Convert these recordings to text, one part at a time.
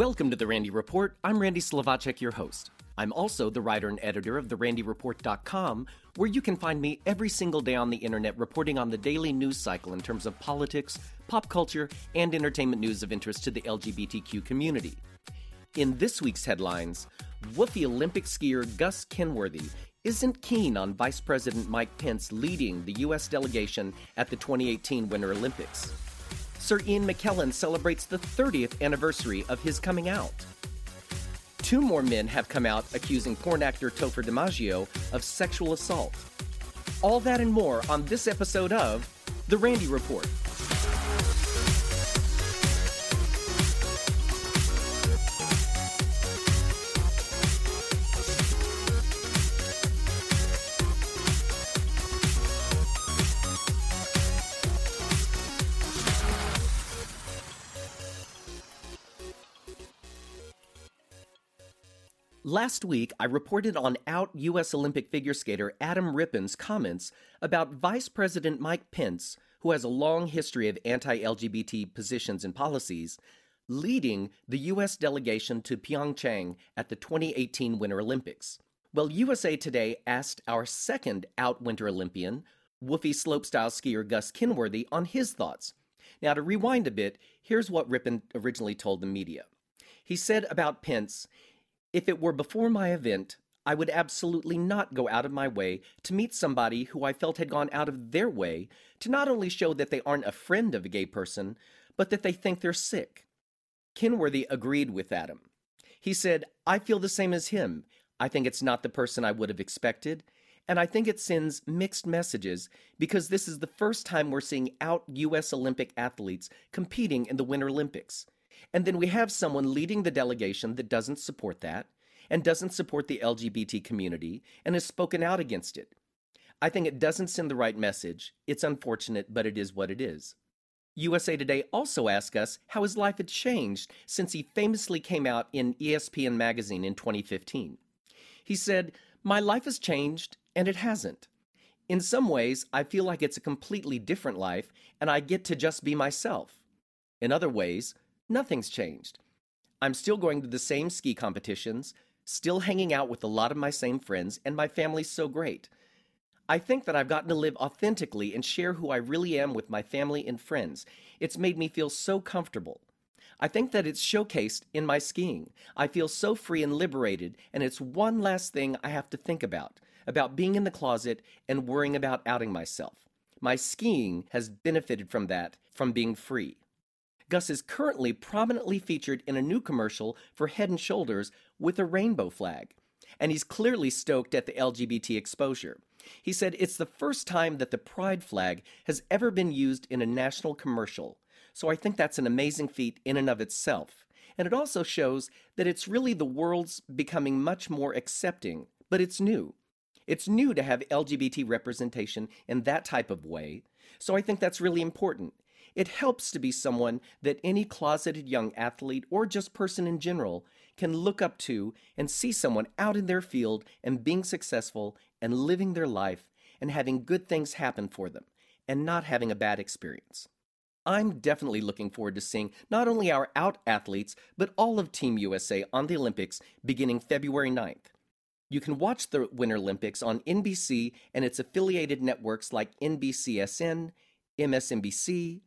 Welcome to the Randy Report. I'm Randy Slovacek, your host. I'm also the writer and editor of therandyreport.com, where you can find me every single day on the internet reporting on the daily news cycle in terms of politics, pop culture, and entertainment news of interest to the LGBTQ community. In this week's headlines, Woofy Olympic skier Gus Kenworthy isn't keen on Vice President Mike Pence leading the U.S. delegation at the 2018 Winter Olympics. Sir Ian McKellen celebrates the 30th anniversary of his coming out. Two more men have come out accusing porn actor Topher DiMaggio of sexual assault. All that and more on this episode of The Randy Report. Last week, I reported on out U.S. Olympic figure skater Adam Rippon's comments about Vice President Mike Pence, who has a long history of anti LGBT positions and policies, leading the U.S. delegation to Pyeongchang at the 2018 Winter Olympics. Well, USA Today asked our second out Winter Olympian, Woofy slopestyle skier Gus Kenworthy, on his thoughts. Now, to rewind a bit, here's what Rippon originally told the media. He said about Pence, if it were before my event, I would absolutely not go out of my way to meet somebody who I felt had gone out of their way to not only show that they aren't a friend of a gay person, but that they think they're sick. Kenworthy agreed with Adam. He said, I feel the same as him. I think it's not the person I would have expected, and I think it sends mixed messages because this is the first time we're seeing out U.S. Olympic athletes competing in the Winter Olympics. And then we have someone leading the delegation that doesn't support that and doesn't support the LGBT community and has spoken out against it. I think it doesn't send the right message. It's unfortunate, but it is what it is. USA Today also asked us how his life had changed since he famously came out in ESPN magazine in 2015. He said, My life has changed, and it hasn't. In some ways, I feel like it's a completely different life, and I get to just be myself. In other ways, nothing's changed. I'm still going to the same ski competitions, still hanging out with a lot of my same friends, and my family's so great. I think that I've gotten to live authentically and share who I really am with my family and friends. It's made me feel so comfortable. I think that it's showcased in my skiing. I feel so free and liberated, and it's one last thing I have to think about about being in the closet and worrying about outing myself. My skiing has benefited from that, from being free. Gus is currently prominently featured in a new commercial for Head and Shoulders with a rainbow flag. And he's clearly stoked at the LGBT exposure. He said it's the first time that the pride flag has ever been used in a national commercial. So I think that's an amazing feat in and of itself. And it also shows that it's really the world's becoming much more accepting, but it's new. It's new to have LGBT representation in that type of way. So I think that's really important. It helps to be someone that any closeted young athlete or just person in general can look up to and see someone out in their field and being successful and living their life and having good things happen for them and not having a bad experience. I'm definitely looking forward to seeing not only our out athletes, but all of Team USA on the Olympics beginning February 9th. You can watch the Winter Olympics on NBC and its affiliated networks like NBCSN, MSNBC,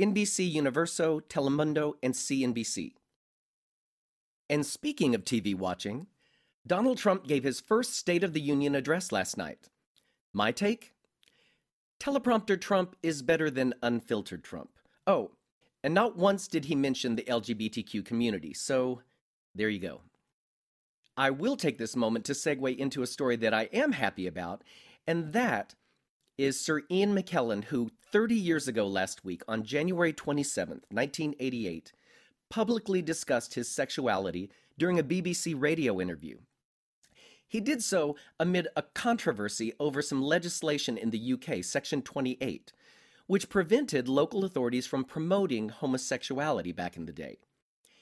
NBC Universo, Telemundo, and CNBC. And speaking of TV watching, Donald Trump gave his first State of the Union address last night. My take? Teleprompter Trump is better than unfiltered Trump. Oh, and not once did he mention the LGBTQ community, so there you go. I will take this moment to segue into a story that I am happy about, and that is Sir Ian McKellen, who 30 years ago last week, on January 27, 1988, publicly discussed his sexuality during a BBC radio interview. He did so amid a controversy over some legislation in the UK, Section 28, which prevented local authorities from promoting homosexuality back in the day.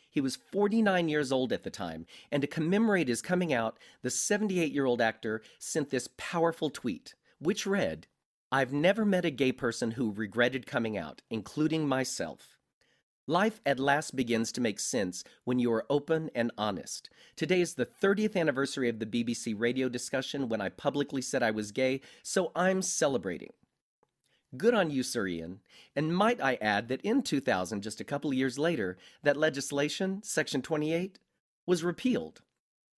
He was 49 years old at the time, and to commemorate his coming out, the 78 year old actor sent this powerful tweet, which read I've never met a gay person who regretted coming out, including myself. Life at last begins to make sense when you are open and honest. Today is the 30th anniversary of the BBC radio discussion when I publicly said I was gay, so I'm celebrating. Good on you, Sir Ian. And might I add that in 2000, just a couple years later, that legislation, Section 28, was repealed.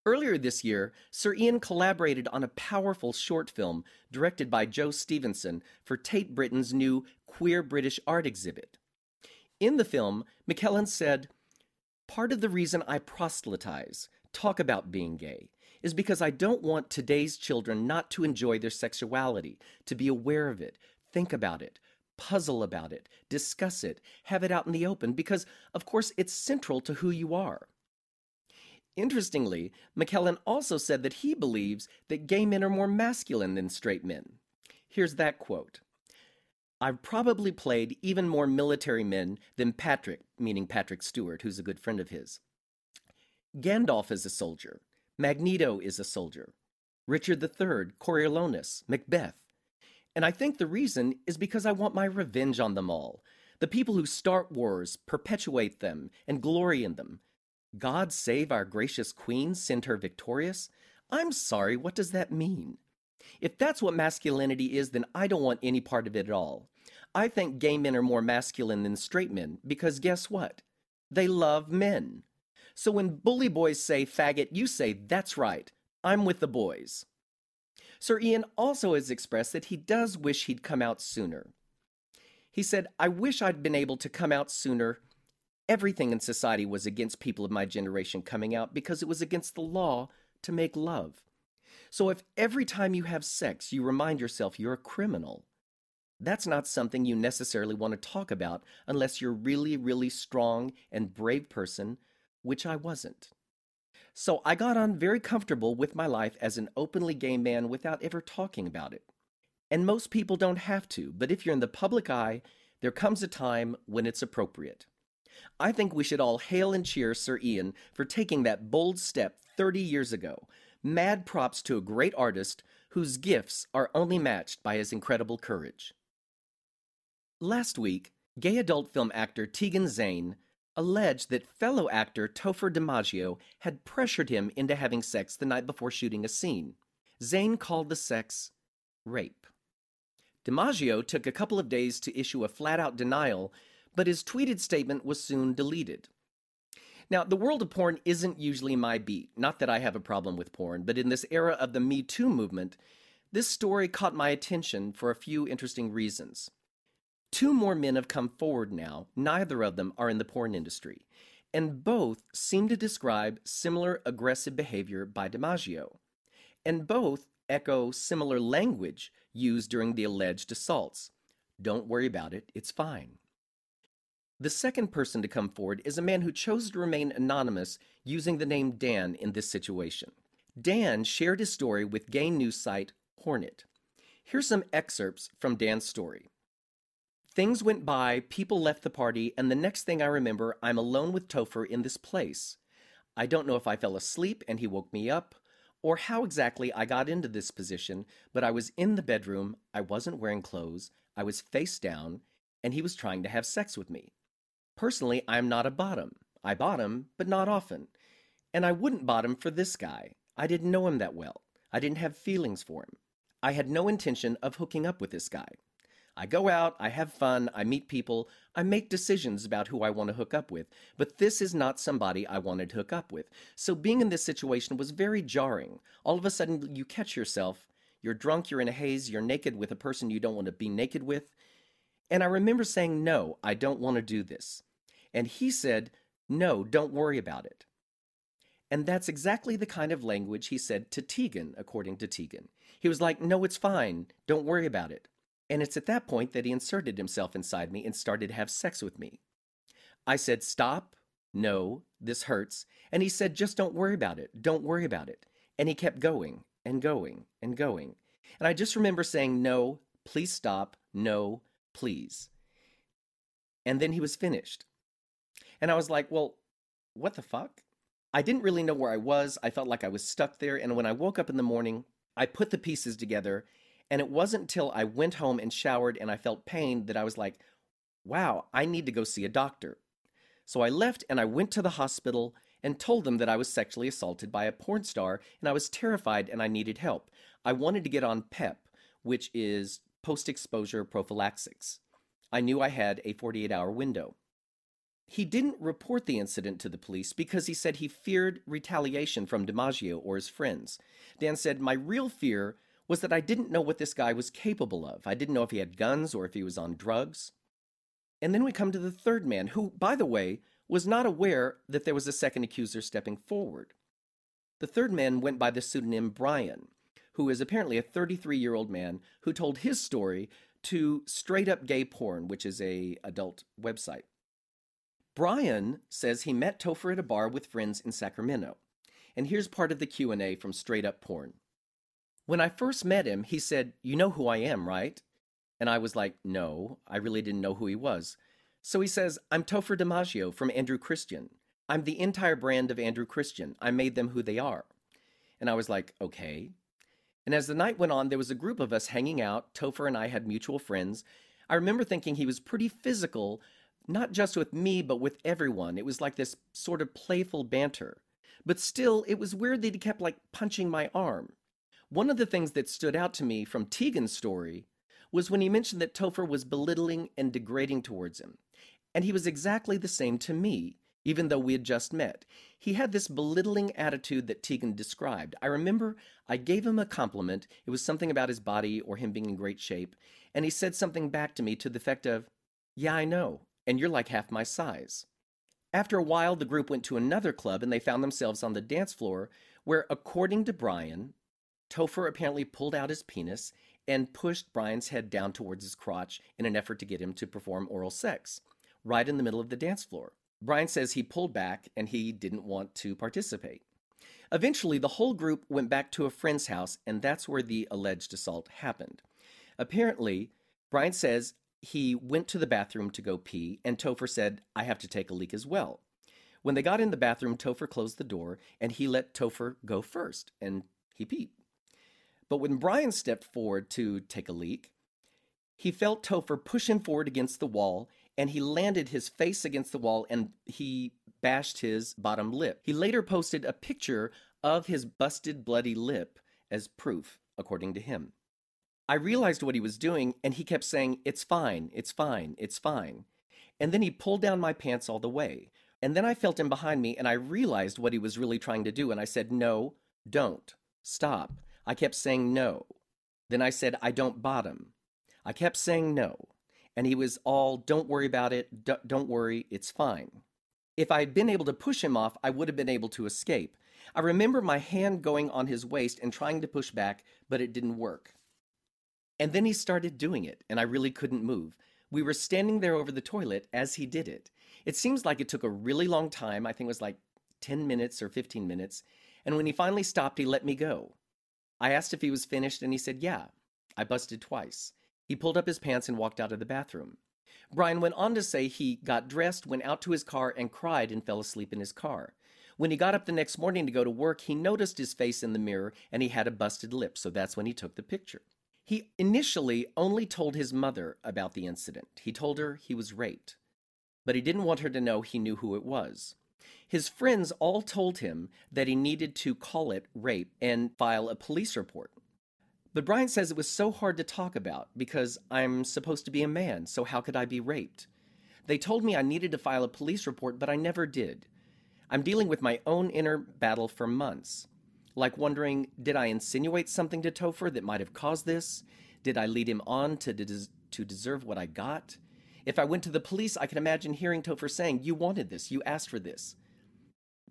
Earlier this year, Sir Ian collaborated on a powerful short film directed by Joe Stephenson for Tate Britain's new Queer British Art exhibit. In the film, McKellen said, Part of the reason I proselytize, talk about being gay, is because I don't want today's children not to enjoy their sexuality, to be aware of it, think about it, puzzle about it, discuss it, have it out in the open, because, of course, it's central to who you are. Interestingly, McKellen also said that he believes that gay men are more masculine than straight men. Here's that quote I've probably played even more military men than Patrick, meaning Patrick Stewart, who's a good friend of his. Gandalf is a soldier. Magneto is a soldier. Richard III, Coriolanus, Macbeth. And I think the reason is because I want my revenge on them all. The people who start wars, perpetuate them, and glory in them. God save our gracious queen, send her victorious? I'm sorry, what does that mean? If that's what masculinity is, then I don't want any part of it at all. I think gay men are more masculine than straight men because guess what? They love men. So when bully boys say faggot, you say, that's right, I'm with the boys. Sir Ian also has expressed that he does wish he'd come out sooner. He said, I wish I'd been able to come out sooner. Everything in society was against people of my generation coming out because it was against the law to make love. So if every time you have sex you remind yourself you're a criminal, that's not something you necessarily want to talk about unless you're really, really strong and brave person, which I wasn't. So I got on very comfortable with my life as an openly gay man without ever talking about it. And most people don't have to, but if you're in the public eye, there comes a time when it's appropriate. I think we should all hail and cheer Sir Ian for taking that bold step 30 years ago. Mad props to a great artist whose gifts are only matched by his incredible courage. Last week, gay adult film actor Tegan Zane alleged that fellow actor Topher DiMaggio had pressured him into having sex the night before shooting a scene. Zane called the sex rape. DiMaggio took a couple of days to issue a flat out denial, but his tweeted statement was soon deleted. Now, the world of porn isn't usually my beat. Not that I have a problem with porn, but in this era of the Me Too movement, this story caught my attention for a few interesting reasons. Two more men have come forward now, neither of them are in the porn industry, and both seem to describe similar aggressive behavior by DiMaggio. And both echo similar language used during the alleged assaults. Don't worry about it, it's fine. The second person to come forward is a man who chose to remain anonymous using the name Dan in this situation. Dan shared his story with gay news site Hornet. Here's some excerpts from Dan's story. Things went by, people left the party, and the next thing I remember, I'm alone with Topher in this place. I don't know if I fell asleep and he woke me up, or how exactly I got into this position, but I was in the bedroom, I wasn't wearing clothes, I was face down, and he was trying to have sex with me. Personally, I'm not a bottom. I bottom, but not often. And I wouldn't bottom for this guy. I didn't know him that well. I didn't have feelings for him. I had no intention of hooking up with this guy. I go out, I have fun, I meet people, I make decisions about who I want to hook up with, but this is not somebody I wanted to hook up with. So being in this situation was very jarring. All of a sudden, you catch yourself, you're drunk, you're in a haze, you're naked with a person you don't want to be naked with. And I remember saying, No, I don't want to do this. And he said, No, don't worry about it. And that's exactly the kind of language he said to Tegan, according to Tegan. He was like, No, it's fine. Don't worry about it. And it's at that point that he inserted himself inside me and started to have sex with me. I said, Stop. No, this hurts. And he said, Just don't worry about it. Don't worry about it. And he kept going and going and going. And I just remember saying, No, please stop. No, please. And then he was finished. And I was like, Well, what the fuck? I didn't really know where I was. I felt like I was stuck there. And when I woke up in the morning, I put the pieces together and it wasn't until I went home and showered and I felt pain that I was like, wow, I need to go see a doctor. So I left and I went to the hospital and told them that I was sexually assaulted by a porn star and I was terrified and I needed help. I wanted to get on PEP, which is post exposure prophylaxis. I knew I had a 48 hour window. He didn't report the incident to the police because he said he feared retaliation from DiMaggio or his friends. Dan said, My real fear was that I didn't know what this guy was capable of. I didn't know if he had guns or if he was on drugs. And then we come to the third man, who, by the way, was not aware that there was a second accuser stepping forward. The third man went by the pseudonym Brian, who is apparently a 33 year old man who told his story to Straight Up Gay Porn, which is a adult website. Brian says he met Topher at a bar with friends in Sacramento. And here's part of the Q&A from Straight Up Porn. When I first met him, he said, "You know who I am, right?" And I was like, "No, I really didn't know who he was." So he says, "I'm Topher DiMaggio from Andrew Christian. I'm the entire brand of Andrew Christian. I made them who they are." And I was like, "Okay." And as the night went on, there was a group of us hanging out. Topher and I had mutual friends. I remember thinking he was pretty physical, not just with me, but with everyone. It was like this sort of playful banter. But still, it was weird that he kept like punching my arm. One of the things that stood out to me from Tegan's story was when he mentioned that Topher was belittling and degrading towards him. And he was exactly the same to me even though we had just met. He had this belittling attitude that Tegan described. I remember I gave him a compliment. It was something about his body or him being in great shape. And he said something back to me to the effect of, Yeah, I know, and you're like half my size. After a while, the group went to another club and they found themselves on the dance floor where, according to Brian, Topher apparently pulled out his penis and pushed Brian's head down towards his crotch in an effort to get him to perform oral sex, right in the middle of the dance floor. Brian says he pulled back and he didn't want to participate. Eventually, the whole group went back to a friend's house, and that's where the alleged assault happened. Apparently, Brian says he went to the bathroom to go pee, and Topher said, I have to take a leak as well. When they got in the bathroom, Topher closed the door, and he let Topher go first, and he peed. But when Brian stepped forward to take a leak, he felt Topher push him forward against the wall, and he landed his face against the wall and he bashed his bottom lip. He later posted a picture of his busted, bloody lip as proof, according to him. I realized what he was doing, and he kept saying, It's fine, it's fine, it's fine. And then he pulled down my pants all the way. And then I felt him behind me, and I realized what he was really trying to do. And I said, No, don't, stop. I kept saying no. Then I said, I don't bottom. I kept saying no and he was all, don't worry about it, D- don't worry, it's fine. If I had been able to push him off, I would have been able to escape. I remember my hand going on his waist and trying to push back, but it didn't work. And then he started doing it, and I really couldn't move. We were standing there over the toilet as he did it. It seems like it took a really long time. I think it was like 10 minutes or 15 minutes. And when he finally stopped, he let me go. I asked if he was finished, and he said, Yeah. I busted twice. He pulled up his pants and walked out of the bathroom. Brian went on to say he got dressed, went out to his car, and cried and fell asleep in his car. When he got up the next morning to go to work, he noticed his face in the mirror and he had a busted lip, so that's when he took the picture. He initially only told his mother about the incident. He told her he was raped, but he didn't want her to know he knew who it was. His friends all told him that he needed to call it rape and file a police report. But Brian says it was so hard to talk about because I'm supposed to be a man, so how could I be raped? They told me I needed to file a police report, but I never did. I'm dealing with my own inner battle for months. Like wondering, did I insinuate something to Topher that might have caused this? Did I lead him on to, des- to deserve what I got? If I went to the police, I can imagine hearing Topher saying, You wanted this, you asked for this.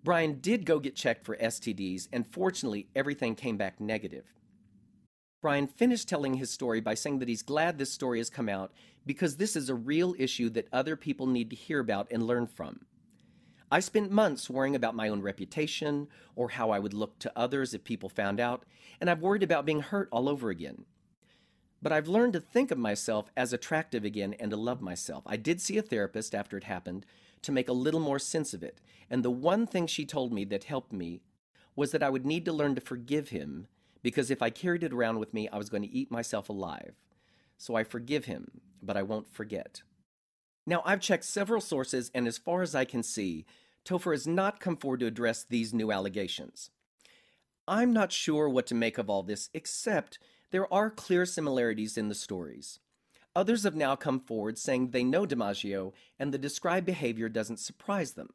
Brian did go get checked for STDs, and fortunately, everything came back negative. Brian finished telling his story by saying that he's glad this story has come out because this is a real issue that other people need to hear about and learn from. I spent months worrying about my own reputation or how I would look to others if people found out, and I've worried about being hurt all over again. But I've learned to think of myself as attractive again and to love myself. I did see a therapist after it happened to make a little more sense of it, and the one thing she told me that helped me was that I would need to learn to forgive him because if I carried it around with me, I was going to eat myself alive. So I forgive him, but I won't forget. Now, I've checked several sources, and as far as I can see, Topher has not come forward to address these new allegations. I'm not sure what to make of all this, except there are clear similarities in the stories. Others have now come forward saying they know DiMaggio and the described behavior doesn't surprise them.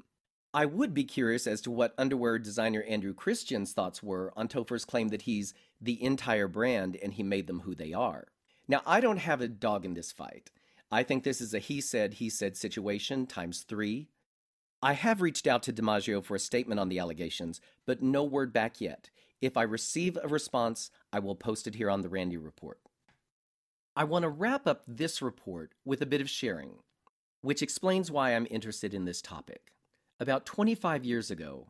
I would be curious as to what underwear designer Andrew Christian's thoughts were on Topher's claim that he's the entire brand and he made them who they are. Now, I don't have a dog in this fight. I think this is a he said, he said situation times three. I have reached out to DiMaggio for a statement on the allegations, but no word back yet. If I receive a response, I will post it here on the Randy Report. I want to wrap up this report with a bit of sharing, which explains why I'm interested in this topic. About 25 years ago,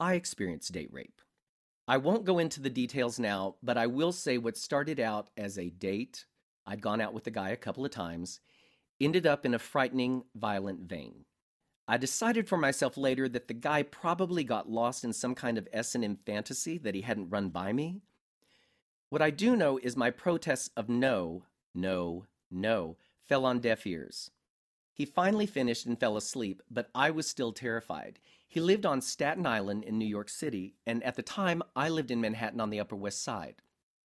I experienced date rape. I won't go into the details now, but I will say what started out as a date, I'd gone out with the guy a couple of times, ended up in a frightening, violent vein. I decided for myself later that the guy probably got lost in some kind of S&M fantasy that he hadn't run by me. What I do know is my protests of no no, no, fell on deaf ears. He finally finished and fell asleep, but I was still terrified. He lived on Staten Island in New York City, and at the time I lived in Manhattan on the Upper West Side.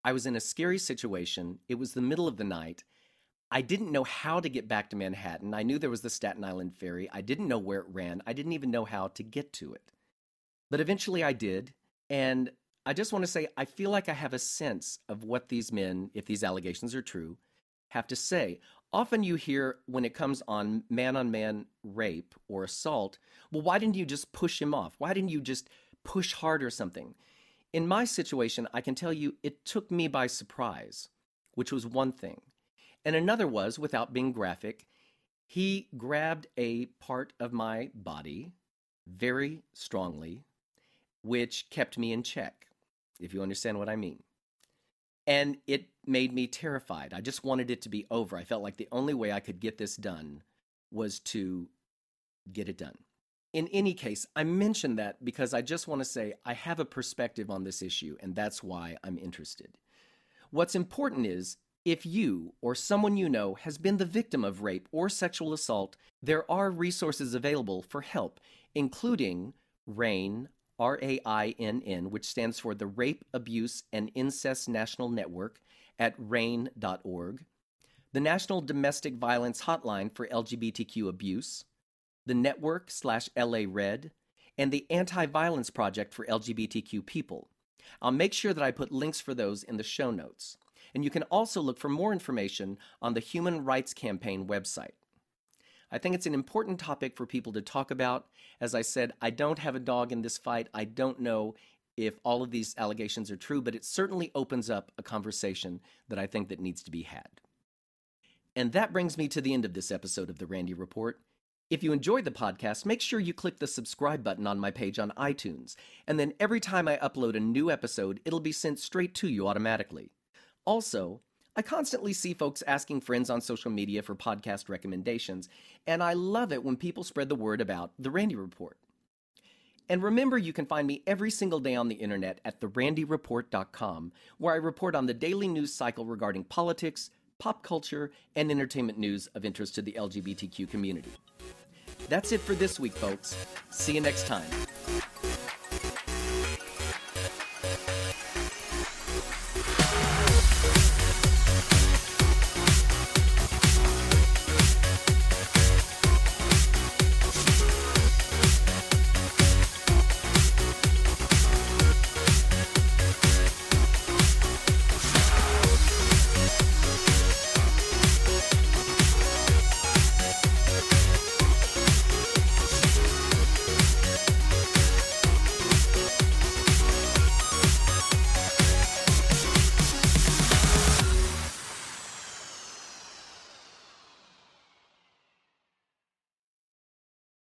I was in a scary situation. It was the middle of the night. I didn't know how to get back to Manhattan. I knew there was the Staten Island ferry. I didn't know where it ran. I didn't even know how to get to it. But eventually I did, and I just want to say I feel like I have a sense of what these men, if these allegations are true, have to say. Often you hear when it comes on man on man rape or assault, well, why didn't you just push him off? Why didn't you just push hard or something? In my situation, I can tell you it took me by surprise, which was one thing. And another was, without being graphic, he grabbed a part of my body very strongly, which kept me in check, if you understand what I mean. And it made me terrified. I just wanted it to be over. I felt like the only way I could get this done was to get it done. In any case, I mention that because I just want to say I have a perspective on this issue, and that's why I'm interested. What's important is if you or someone you know has been the victim of rape or sexual assault, there are resources available for help, including RAINN, which stands for the Rape, Abuse, and Incest National Network at RAINN.org, the National Domestic Violence Hotline for LGBTQ Abuse, the Network slash LA Red, and the Anti Violence Project for LGBTQ People. I'll make sure that I put links for those in the show notes. And you can also look for more information on the Human Rights Campaign website. I think it's an important topic for people to talk about. As I said, I don't have a dog in this fight. I don't know if all of these allegations are true, but it certainly opens up a conversation that I think that needs to be had. And that brings me to the end of this episode of the Randy Report. If you enjoyed the podcast, make sure you click the subscribe button on my page on iTunes, and then every time I upload a new episode, it'll be sent straight to you automatically. Also, I constantly see folks asking friends on social media for podcast recommendations, and I love it when people spread the word about The Randy Report. And remember, you can find me every single day on the internet at therandyreport.com, where I report on the daily news cycle regarding politics, pop culture, and entertainment news of interest to the LGBTQ community. That's it for this week, folks. See you next time.